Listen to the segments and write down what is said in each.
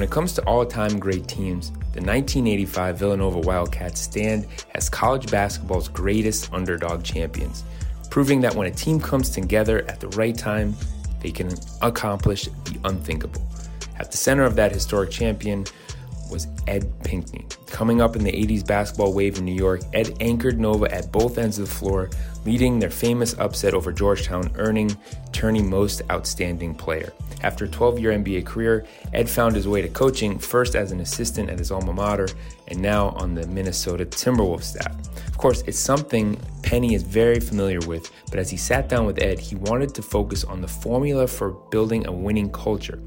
When it comes to all time great teams, the 1985 Villanova Wildcats stand as college basketball's greatest underdog champions, proving that when a team comes together at the right time, they can accomplish the unthinkable. At the center of that historic champion was Ed Pinckney. Coming up in the 80s basketball wave in New York, Ed anchored Nova at both ends of the floor, leading their famous upset over Georgetown, earning tourney most outstanding player. After a 12 year NBA career, Ed found his way to coaching, first as an assistant at his alma mater, and now on the Minnesota Timberwolves staff. Of course, it's something Penny is very familiar with, but as he sat down with Ed, he wanted to focus on the formula for building a winning culture.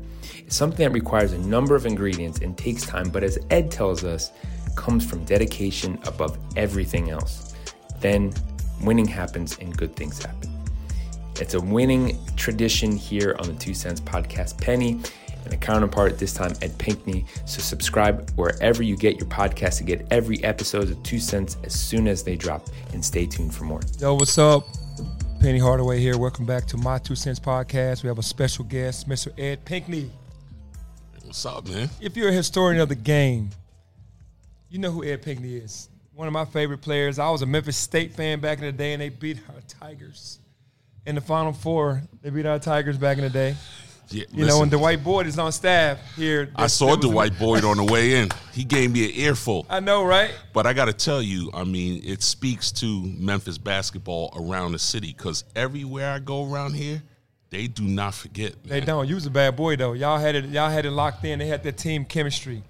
It's something that requires a number of ingredients and takes time, but as Ed tells us, comes from dedication above everything else. Then winning happens and good things happen. It's a winning tradition here on the Two Cents Podcast. Penny and a counterpart, this time Ed Pinckney. So subscribe wherever you get your podcast to get every episode of Two Cents as soon as they drop. And stay tuned for more. Yo, what's up? Penny Hardaway here. Welcome back to my Two Cents Podcast. We have a special guest, Mr. Ed Pinckney. What's up, man? If you're a historian of the game, you know who Ed Pinckney is. One of my favorite players. I was a Memphis State fan back in the day, and they beat our Tigers in the Final Four. They beat our Tigers back in the day. Yeah, You know, and Dwight Boyd is on staff here. I saw Dwight Boyd on the way in. He gave me an earful. I know, right? But I got to tell you, I mean, it speaks to Memphis basketball around the city because everywhere I go around here, they do not forget. They man. don't. You was a bad boy though. Y'all had it. Y'all had it locked in. They had that team chemistry.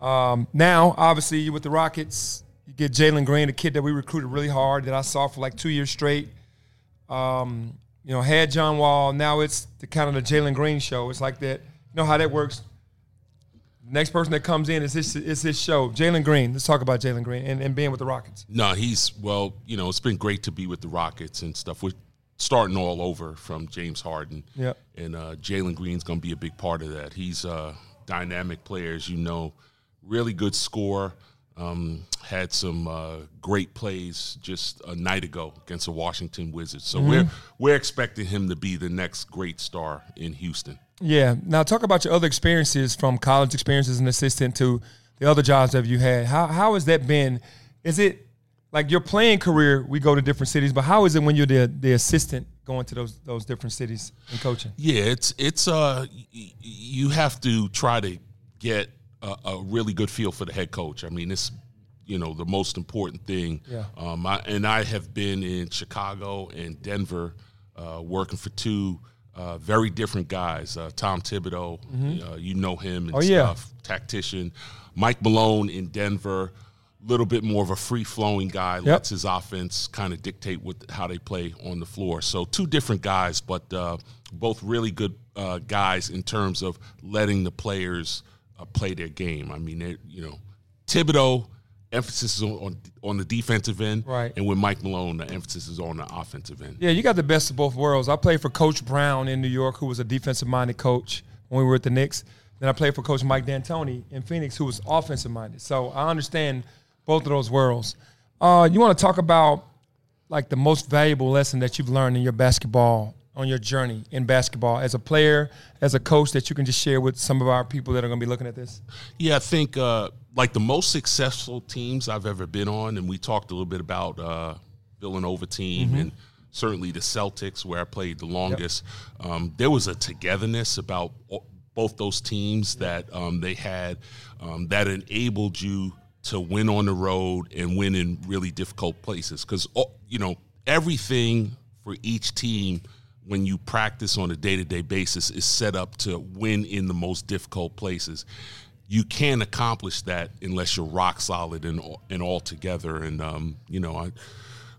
Um, now, obviously, you with the Rockets, you get Jalen Green, a kid that we recruited really hard that I saw for like two years straight. Um, you know, had John Wall. Now it's the kind of the Jalen Green show. It's like that. You know how that works. Next person that comes in is this is his show. Jalen Green. Let's talk about Jalen Green and, and being with the Rockets. No, he's well. You know, it's been great to be with the Rockets and stuff. We're starting all over from James Harden. Yep. And uh, Jalen Green's going to be a big part of that. He's a dynamic player, as you know, really good scorer. Um, had some uh, great plays just a night ago against the Washington Wizards. So we're we're expecting him to be the next great star in Houston. Yeah. Now talk about your other experiences from college experiences as an assistant to the other jobs that you had. How how has that been? Is it like your playing career? We go to different cities, but how is it when you're the the assistant going to those those different cities and coaching? Yeah, it's it's uh y- you have to try to get a, a really good feel for the head coach. I mean, it's you know the most important thing. Yeah. Um, I, and I have been in Chicago and Denver, uh, working for two uh, very different guys. Uh, Tom Thibodeau, uh, you know him and Mm-hmm. Oh, yeah. stuff. Tactician. Mike Malone in Denver. Little bit more of a free flowing guy. Lets his offense kind of dictate what how they play on the floor. So two different guys, but uh, both really good uh, guys in terms of letting the players uh, play their game. I mean, you know, Thibodeau emphasis is on, on on the defensive end, Right. And with Mike Malone, the emphasis is on the offensive end. Yeah, you got the best of both worlds. I played for Coach Brown in New York, who was a defensive minded coach when we were at the Knicks. Then I played for Coach Mike D'Antoni in Phoenix, who was offensive minded. So I understand both of those worlds. Uh, you want to talk about like the most valuable lesson that you've learned in your basketball on your journey in basketball as a player, as a coach that you can just share with some of our people that are going to be looking at this? Yeah, I think uh, like the most successful teams I've ever been on, and we talked a little bit about uh, Villanova team and certainly the Celtics where I played the longest. Um, there was a togetherness about both those teams that um, they had um, that enabled you to win on the road and win in really difficult places. Because you know everything for each team when you practice on a day-to-day basis is set up to win in the most difficult places. You can't accomplish that unless you're rock solid and and all together. And um, you know I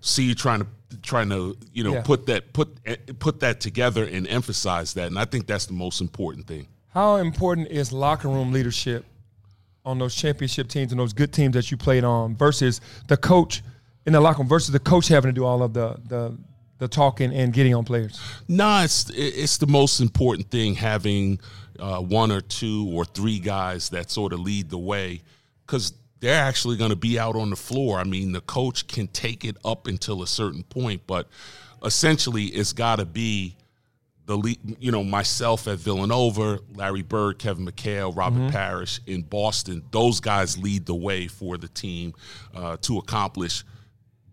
see you trying to trying to you know Yeah. put that put eh, put that together and emphasize that. And I think that's the most important thing. How important is locker room leadership on those championship teams and those good teams that you played on versus the coach in the locker room versus the coach having to do all of the the, the talking and getting on players? No, it's it's the most important thing having uh, one or two or three guys that sort of lead the way because they're actually going to be out on the floor. I mean, the coach can take it up until a certain point, but essentially, it's got to be the you know myself at Villanova, Larry Bird, Kevin McHale, Robert Mm-hmm. Parish in Boston. Those guys lead the way for the team uh, to accomplish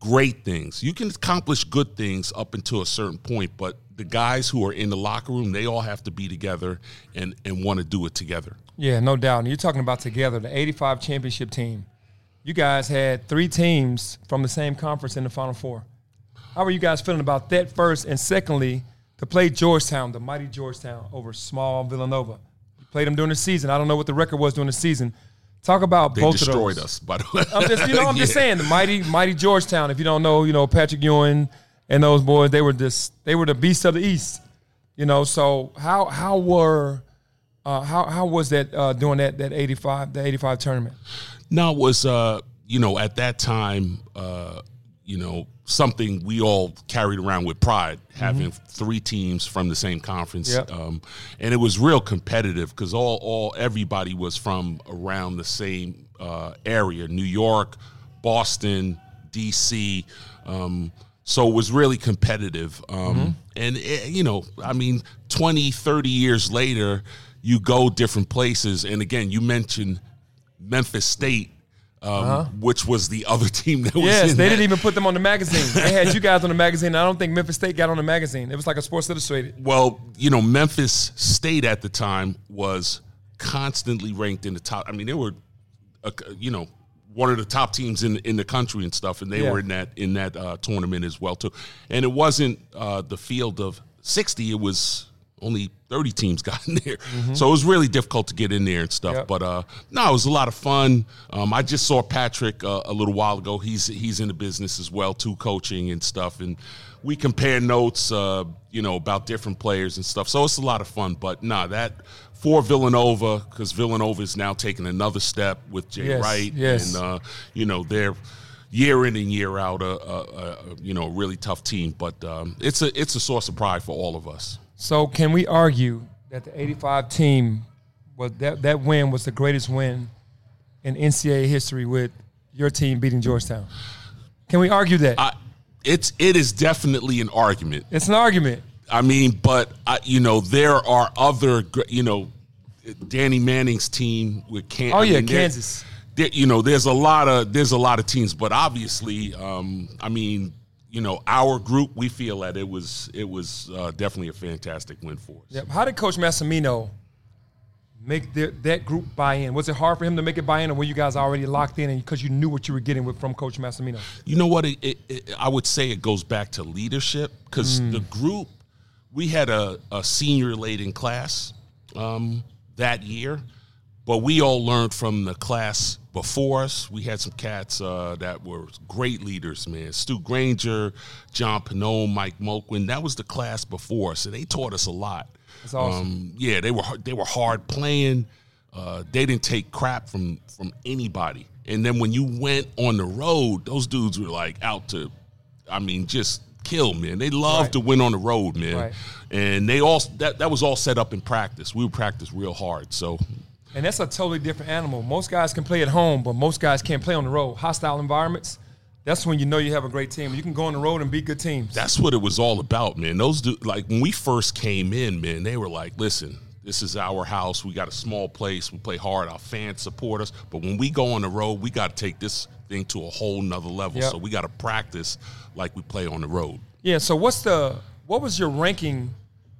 great things. You can accomplish good things up until a certain point, but the guys who are in the locker room, they all have to be together and and want to do it together. Yeah, no doubt. And you're talking about together, the 85 championship team. You guys had three teams from the same conference in the Final Four. How are you guys feeling about that first? And secondly, to play Georgetown, the mighty Georgetown, over small Villanova. You played them during the season. I don't know what the record was during the season. Talk about They both destroyed of those. us, by the way. I'm just, you know, I'm just saying the mighty, mighty Georgetown. If you don't know, you know Patrick Ewing and those boys, they were just, they were the beasts of the East. You know, so how how were, uh, how how was that uh, doing that that 85 the 85 tournament? No, it was uh, you know, at that time, uh, you know, something we all carried around with pride, having three teams from the same conference. Yep. Um, and it was real competitive because all all everybody was from around the same uh, area, New York, Boston, DC. Um, so it was really competitive. Um, And, eh, you know, I mean, 20, 30 years later, you go different places. And again, you mentioned Memphis State, um, which was the other team that was Yes, they that. didn't even put them on the magazine. They had you guys on the magazine. I don't think Memphis State got on the magazine. It was like a Sports Illustrated. Well, you know, Memphis State at the time was constantly ranked in the top. I mean, they were, uh, you know, one of the top teams in in the country and stuff, and they Yeah. were in that in that uh, tournament as well too. And it wasn't uh, the field of sixty; it was only thirty teams got in there, so it was really difficult to get in there and stuff. Yep. But uh, no, it was a lot of fun. Um, I just saw Patrick uh, a little while ago. He's he's in the business as well too, coaching and stuff, and we compare notes, uh, you know, about different players and stuff. So it's a lot of fun. But nah, that for Villanova because Villanova is now taking another step with Jay Yes, Wright, yes. and uh, you know they're year in and year out a, a, a you know really tough team. But um, it's a it's a source of pride for all of us. So can we argue that the 85 team was that that win was the greatest win in NCAA history with your team beating Georgetown? Can we argue that? I, it's it is definitely an argument. it's an argument. I mean, but I, you know, there are other, you know, Danny Manning's team with Kansas. Oh, yeah, Kansas. There, you know, there's a lot of there's a lot of teams, but obviously, um, I mean, you know, our group, we feel that it was it was uh, definitely a fantastic win for us. Yep. How did Coach Massimino make the, that group buy in? Was it hard for him to make it buy in, or were you guys already locked in and because you knew what you were getting with from Coach Massimino? You know what? It, it, it, I would say it goes back to leadership because the group, we had a, a senior laden class um, that year, but we all learned from the class before us. We had some cats uh, that were great leaders, man. Stu Granger, John Pinone, Mike Mulquin. That was the class before us, and they taught us a lot. That's awesome. Um, yeah, they were they were hard playing. Uh, they didn't take crap from from anybody. And then when you went on the road, those dudes were like out to, I mean, just kill, man. They love Right. to win on the road, man. Right. And they all that that was all set up in practice. We would practice real hard. So And that's a totally different animal. Most guys can play at home, but most guys can't play on the road. Hostile environments. That's when you know you have a great team. You can go on the road and beat good teams. that's what it was all about, man. Those du- like when we first came in, man, they were like, listen. This is our house. We got a small place. We play hard. Our fans support us. But when we go on the road, we got to take this thing to a whole nother level. Yep. So we got to practice like we play on the road. Yeah. So what's the what was your ranking?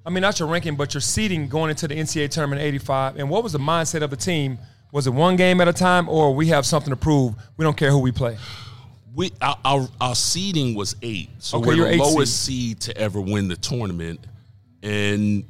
I mean, not your ranking, but your seeding going into the NCAA tournament '85. And what was the mindset of the team? Was it one game at a time, or we have something to prove? We don't care who we play. We our, our, our seeding was eight, so Okay, we're the lowest seed to ever win the tournament, and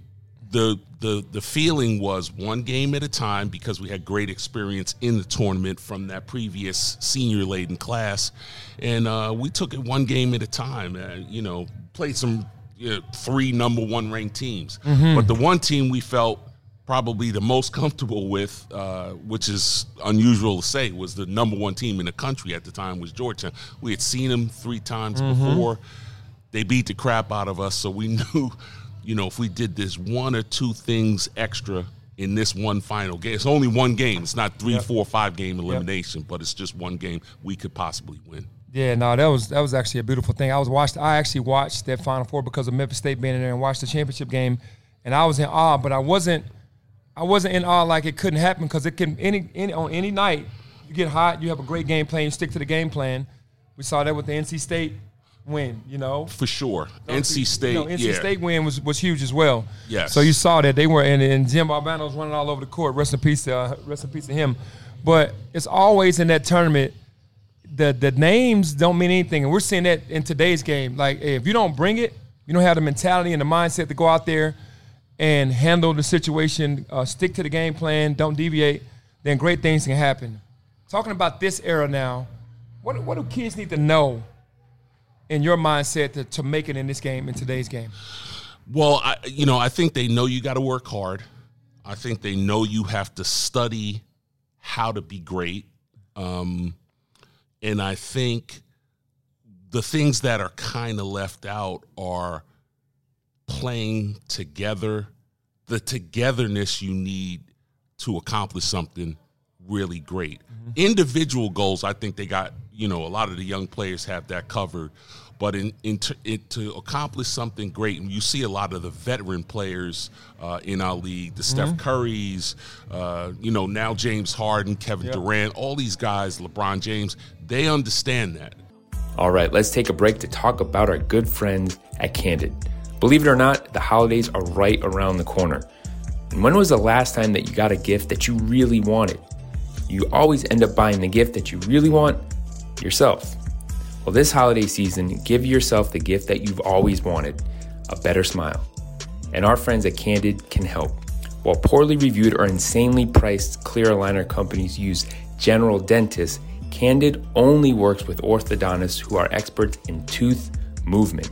the the the feeling was one game at a time because we had great experience in the tournament from that previous senior laden class, and uh, we took it one game at a time. Uh, you know, played some you know, three number one ranked teams, but the one team we felt probably the most comfortable with, uh, which is unusual to say, was the number one team in the country at the time was Georgetown. We had seen them three times before. They beat the crap out of us, so we knew, you know, if we did this one or two things extra in this one final game, it's only one game. It's not three, Yep. four, five game elimination, but it's just one game we could possibly win. Yeah, no, that was that was actually a beautiful thing. I was watched. I actually watched that Final Four because of Memphis State being in there and watched the championship game and I was in awe, but I wasn't. I wasn't in awe like it couldn't happen because it can any, any on any night you get hot, you have a great game plan, you stick to the game plan. We saw that with the NC State win, you know. For sure. NC State. You know, NC yeah. State win was, was huge as well. Yes. So you saw that they were and, and Jim Valvano was running all over the court. Rest in peace, uh, rest in peace to him. But it's always in that tournament. The the names don't mean anything, and we're seeing that in today's game. Like if you don't bring it, you don't have the mentality and the mindset to go out there and handle the situation, uh, stick to the game plan, don't deviate, then great things can happen. Talking about this era now, what what do kids need to know in your mindset to, to make it in this game in today's game? Well, I, you know, I think they know you got to work hard. I think they know you have to study how to be great. Um, and I think the things that are kind of left out are playing together, the togetherness you need to accomplish something really great. Mm-hmm. Individual goals, I think they got, you know, a lot of the young players have that covered. But in, in, to, it, to accomplish something great, and you see a lot of the veteran players uh, in our league, the mm-hmm. Steph Currys, uh, you know, now James Harden, Kevin yep. Durant, all these guys, LeBron James, they understand that. All right, let's take a break to talk about our good friends at Candid. Believe it or not, the holidays are right around the corner. And when was the last time that you got a gift that you really wanted? You always end up buying the gift that you really want yourself. Well, this holiday season, give yourself the gift that you've always wanted a better smile. And our friends at Candid can help. While poorly reviewed or insanely priced clear aligner companies use general dentists, Candid only works with orthodontists who are experts in tooth movement.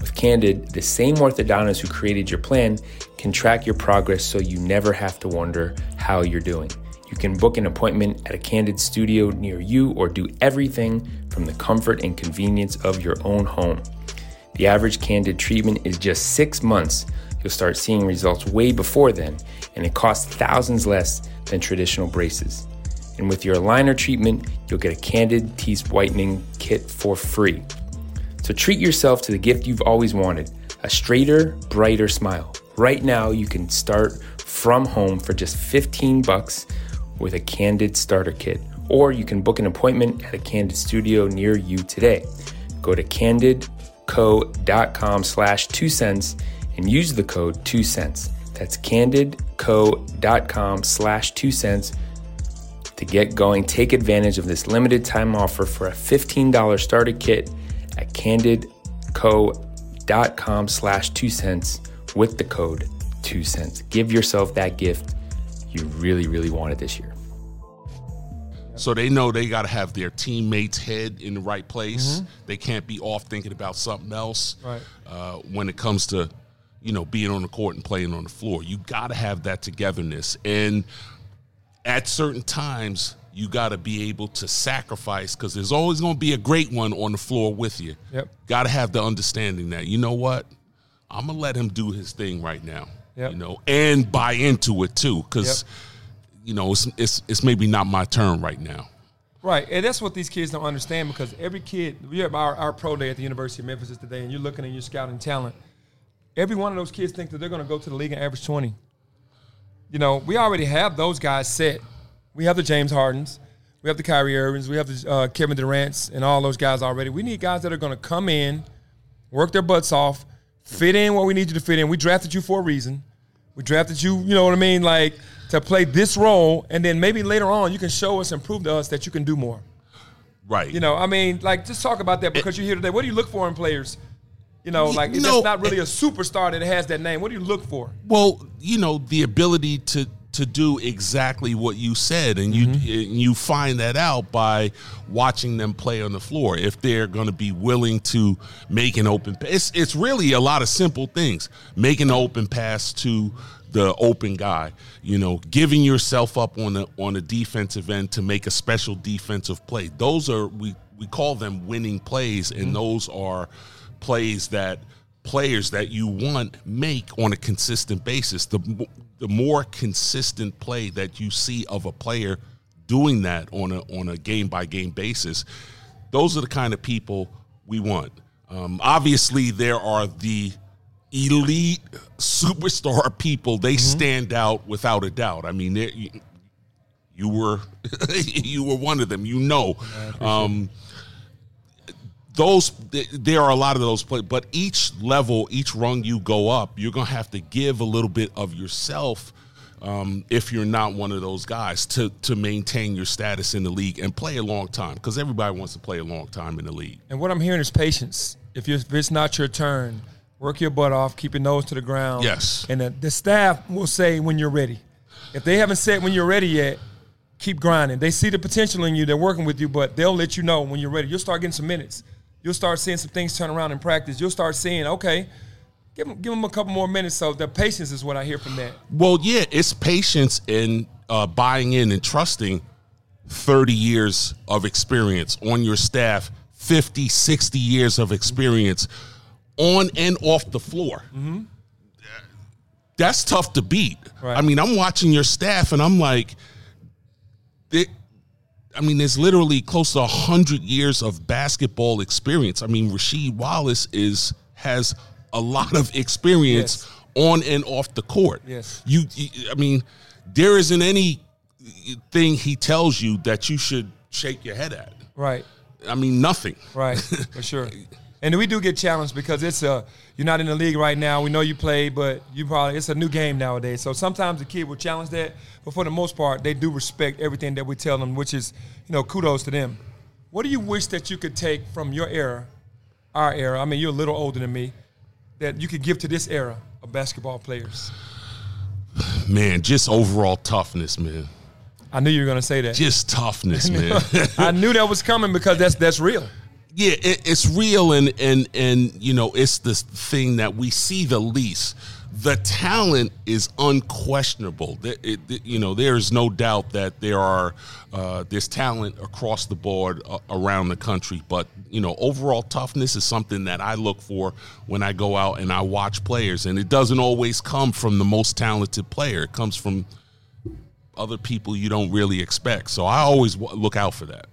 With Candid, the same orthodontist who created your plan can track your progress so you never have to wonder how you're doing. You can book an appointment at a Candid studio near you or do everything from the comfort and convenience of your own home. The average Candid treatment is just six months. You'll start seeing results way before then, and it costs thousands less than traditional braces. And with your aligner treatment, you'll get a Candid teeth whitening kit for free. So treat yourself to the gift you've always wanted a straighter, brighter smile. Right now, you can start from home for just 15 bucks with a Candid starter kit, or you can book an appointment at a Candid studio near you today. Go to candidco.com slash two cents and use the code two cents. That's candidco.com slash two cents to get going. Take advantage of this limited time offer for a $15 starter kit at candidco.com slash two cents with the code two cents. Give yourself that gift you really, really wanted this year. So they know they got to have their teammates' head in the right place. Mm-hmm. They can't be off thinking about something else. Right. Uh, when it comes to, you know, being on the court and playing on the floor, you got to have that togetherness. And at certain times, you got to be able to sacrifice because there's always going to be a great one on the floor with you. Yep. Got to have the understanding that you know what, I'm gonna let him do his thing right now. Yep. You know, and buy into it too because. Yep you know, it's, it's, it's maybe not my turn right now. Right, and that's what these kids don't understand because every kid, we have our, our pro day at the University of Memphis today, and you're looking and you're scouting talent. Every one of those kids think that they're going to go to the league and average 20. You know, we already have those guys set. We have the James Hardens, we have the Kyrie Irvings, we have the uh, Kevin Durant's, and all those guys already. We need guys that are going to come in, work their butts off, fit in what we need you to fit in. We drafted you for a reason. We drafted you, you know what I mean? Like, to play this role, and then maybe later on you can show us and prove to us that you can do more. Right. You know, I mean, like just talk about that eh. because it, you're here today. What do you look for in players? You know, like you know, that's not really eh. a superstar that has that name. What do you look for? Well, you know, the ability to to do exactly what you said, and you mm-hmm. you find that out by watching them play on the floor. If they're going to be willing to make an open, it's it's really a lot of simple things. Make an open pass to the open guy. You know, giving yourself up on the on a defensive end to make a special defensive play. Those are we we call them winning plays, and mm-hmm. those are plays that players that you want make on a consistent basis. The the more consistent play that you see of a player doing that on a on a game by game basis, those are the kind of people we want. Um, obviously, there are the elite superstar people, they stand out without a doubt. I mean, you, you were you were one of them. You know, um, those there are a lot of those play, but each level, each rung you go up, you're gonna have to give a little bit of yourself. Um, if you're not one of those guys to to maintain your status in the league and play a long time, because everybody wants to play a long time in the league. And what I'm hearing is patience. If, if it's not your turn, work your butt off, keep your nose to the ground. Yes. And the, the staff will say when you're ready. If they haven't said when you're ready yet, keep grinding. They see the potential in you. They're working with you, but they'll let you know when you're ready. You'll start getting some minutes. You'll start seeing some things turn around in practice. You'll start seeing, okay, give them, give them a couple more minutes. So the patience is what I hear from that. Well, yeah, it's patience and uh, buying in and trusting 30 years of experience on your staff, 50, 60 years of experience on and off the floor. That's tough to beat. Right. I mean, I'm watching your staff and I'm like, I mean, there's literally close to 100 years of basketball experience. I mean, Rasheed Wallace is has a lot of experience on and off the court. Yes. You, you- I mean, there isn't any thing he tells you that you should shake your head at. Right. I mean, nothing. Right, for sure. And we do get challenged because it's a you're not in the league right now. We know you play, but you probably it's a new game nowadays. So sometimes the kid will challenge that, but for the most part, they do respect everything that we tell them, which is you know kudos to them. What do you wish that you could take from your era, our era? I mean, you're a little older than me, that you could give to this era of basketball players. Man, just overall toughness, man. I knew you were going to say that. Just toughness, man. I knew that was coming because that's that's real. Yeah, it, it's real, and and and you know, it's this thing that we see the least. The talent is unquestionable. It- it- you know, there is no doubt that there are uh, there's talent across the board uh, around the country. But you know, overall toughness is something that I look for when I go out and I watch players, and it doesn't always come from the most talented player. It comes from other people you don't really expect. So I always w- look out for that.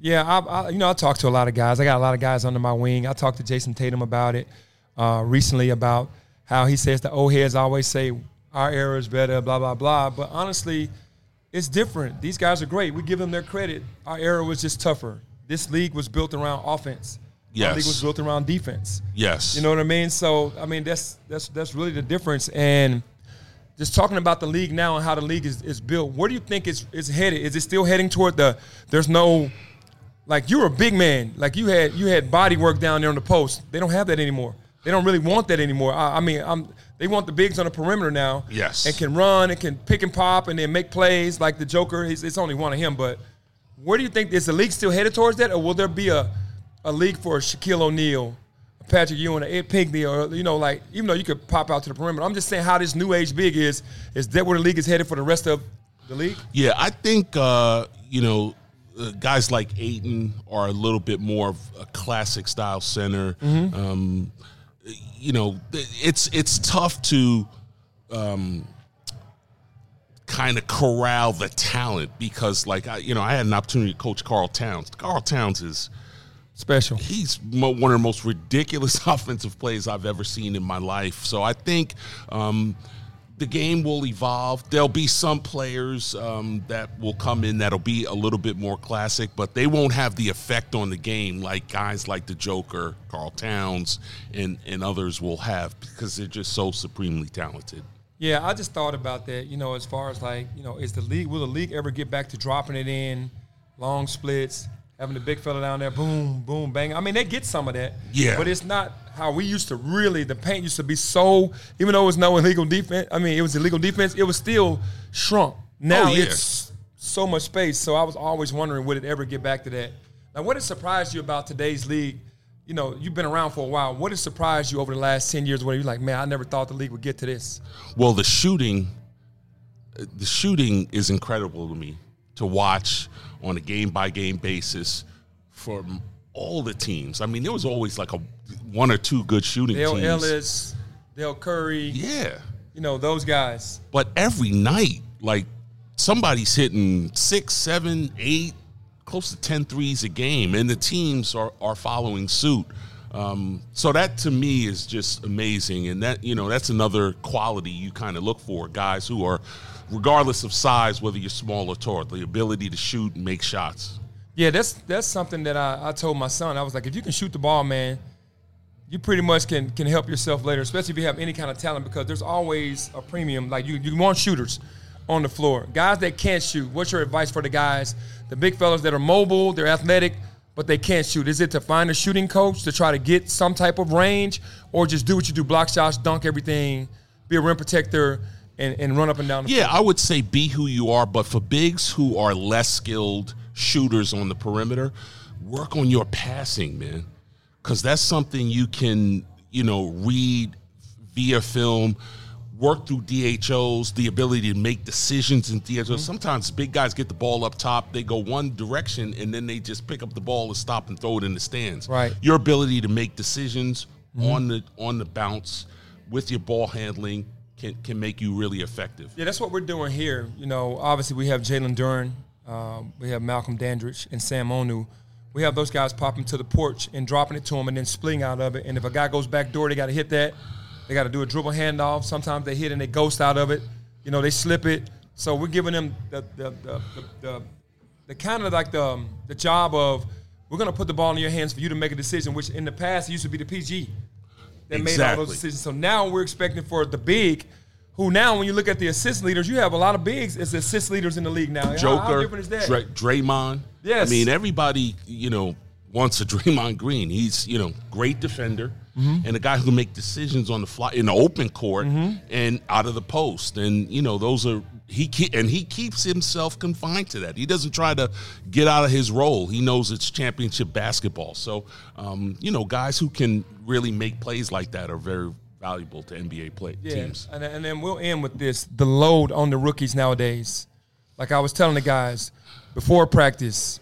Yeah, I, I, you know, I talked to a lot of guys. I got a lot of guys under my wing. I talked to Jayson Tatum about it uh, recently about how he says the old heads always say our era is better, blah blah blah. But honestly, it's different. These guys are great. We give them their credit. Our era was just tougher. This league was built around offense. Our Yes. league was built around defense. Yes, You know what I mean? So I mean that's that's that's really the difference. And just talking about the league now and how the league is, is built, where do you think it's it's headed? Is it still heading toward the there's no like you were a big man, like you had you had body work down there on the post. They don't have that anymore. They don't really want that anymore. I, I mean, I'm they want the bigs on the perimeter now. Yes. and can run and can pick and pop and then make plays like the Joker. It's only one of him, but where do you think is the league still headed towards that, or will there be a a league for Shaquille O'Neal, Patrick Ewing, Ed Pinckney, or you know, like even though you could pop out to the perimeter, I'm just saying how this new age big is. Is that where the league is headed for the rest of the league? Yeah, I think uh, you know uh, guys like Ayton are a little bit more of a classic style center. Um, you know, it's it's tough to um, kind of corral the talent because, like, I, you know, I had an opportunity to coach Karl Towns. Karl Towns is Special. he's mo- one of the most ridiculous offensive plays I've ever seen in my life. So I think um, the game will evolve. There'll be some players um, that will come in that'll be a little bit more classic, but they won't have the effect on the game like guys like the Joker, Karl Towns, and and others will have because they're just so supremely talented. Yeah, I just thought about that. You know, as far as like, you know, is the league will the league ever get back to dropping it in long splits, having the big fella down there, boom, boom, bang. I mean, they get some of that. Yeah. But it's not how we used to really. The paint used to be so, even though it was no illegal defense. I mean, it was illegal defense. It was still shrunk. Oh, now Oh, yeah. it's so much space. So I was always wondering, would it ever get back to that? Now, what has surprised you about today's league? You know, you've been around for a while. What has surprised you over the last ten years? Where you're like, man, I never thought the league would get to this. Well, the shooting, the shooting is incredible to me to watch on a game by game basis from all the teams. I mean, there was always like a one or two good shooting Dale teams. Ellis, Dell Curry, Yeah, you know, those guys. but every night, like somebody's hitting six, seven, eight, close to 10 threes a game, and the teams are, are following suit. Um, so that to me is just amazing, and that you know that's another quality you kind of look for guys who are, regardless of size, whether you're small or tall, the ability to shoot and make shots. Yeah, that's that's something that I, I told my son. I was like, if you can shoot the ball, man, you pretty much can can help yourself later, especially if you have any kind of talent, because there's always a premium. Like you, you want shooters on the floor, guys that can't shoot. What's your advice for the guys, the big fellas that are mobile, they're athletic, but they can't shoot? Is it to find a shooting coach to try to get some type of range, or just do what you do, block shots, dunk everything, be a rim protector, and, and run up and down the Yeah, I would say be who you are, but for bigs who are less skilled shooters on the perimeter, work on your passing, man. Cause that's something you can, you know, read via film, work through DHOs, the ability to make decisions in DHOs. Mm-hmm. Sometimes big guys get the ball up top, they go one direction, and then they just pick up the ball and stop and throw it in the stands. Right. Your ability to make decisions mm-hmm. on the on the bounce with your ball handling can can make you really effective. Yeah, that's what we're doing here. You know, obviously we have Jalen Duren, um, we have Malcolm Dandridge, and Sam Onu. We have those guys popping to the porch and dropping it to them and then splitting out of it. And if a guy goes back door, they got to hit that. They got to do a dribble handoff. Sometimes they hit and they ghost out of it. You know, they slip it. So we're giving them the the the, the, the, the kind of like the um, the job of we're going to put the ball in your hands for you to make a decision, which in the past used to be the PG that made all Exactly. those decisions. So now we're expecting for the big, who now when you look at the assist leaders, you have a lot of bigs as assist leaders in the league now. Joker, how different is that? Dray- Draymond. Yes. I mean, everybody, you know, wants a Draymond Green. He's, you know, great defender Mm-hmm. and a guy who can make decisions on the fly in the open court and out of the post. And, you know, those are he ke- and he keeps himself confined to that. He doesn't try to get out of his role. He knows it's championship basketball. So, um, you know, guys who can really make plays like that are very valuable to NBA play Yeah, teams. and, and then we'll end with this: the load on the rookies nowadays. Like I was telling the guys, before practice,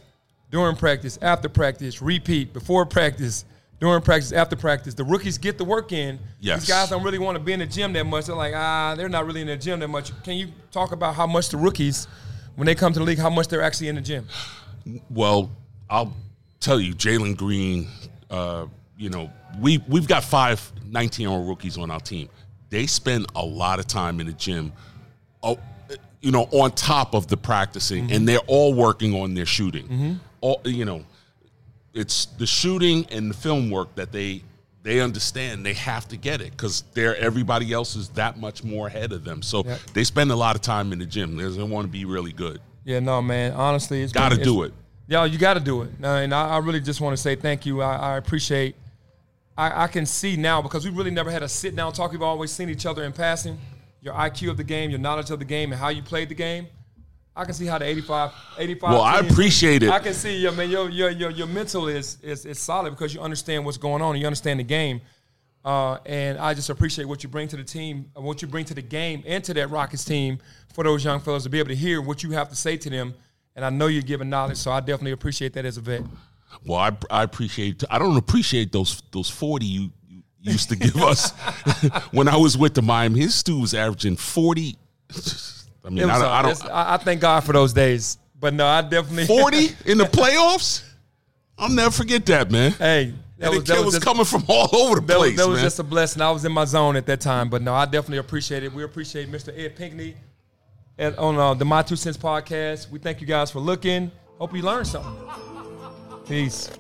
during practice, after practice, repeat before practice, during practice, after practice. The rookies get the work in. Yes. These guys don't really want to be in the gym that much. They're like, ah, they're not really in the gym that much. Can you talk about how much the rookies, when they come to the league, how much they're actually in the gym? Well, I'll tell you, Jalen Green. Uh, you know, we we've got five 19 year old rookies on our team. They spend a lot of time in the gym. Oh, you know, on top of the practicing, and they're all working on their shooting. All you know, it's the shooting and the film work that they they understand they have to get it because they're everybody else is that much more ahead of them. So Yeah. they spend a lot of time in the gym. They want to be really good. Yeah, no, man. Honestly, it's Got to do it. Yeah, you got to do it. And I, I really just want to say thank you. I, I appreciate. I, I can see now because we really never had a sit down talk. We've always seen each other in passing. Your IQ of the game, your knowledge of the game, and how you played the game. I can see how the 85, 85 Well, I appreciate it. I can see, your man, your your your, your mental is, is is solid because you understand what's going on and you understand the game. Uh, and I just appreciate what you bring to the team, what you bring to the game, and to that Rockets team for those young fellas to be able to hear what you have to say to them. And I know you're giving knowledge, so I definitely appreciate that as a vet. Well, I, I appreciate. I don't appreciate those those forty you, you used to give us when I was with the Miami. His stu was averaging forty. I mean, was, I, don't- I don't I, thank God for those days. But no, I definitely forty in the playoffs. I'll never forget that, man. hey, that and was, the kid was was, just, coming from all over the that was, place, that was just a blessing. I was in my zone at that time. But no, I definitely appreciate it. We appreciate Mr. Ed Pinckney at, on uh, the My Two Cents podcast. We thank you guys for looking. Hope you learned something. Peace.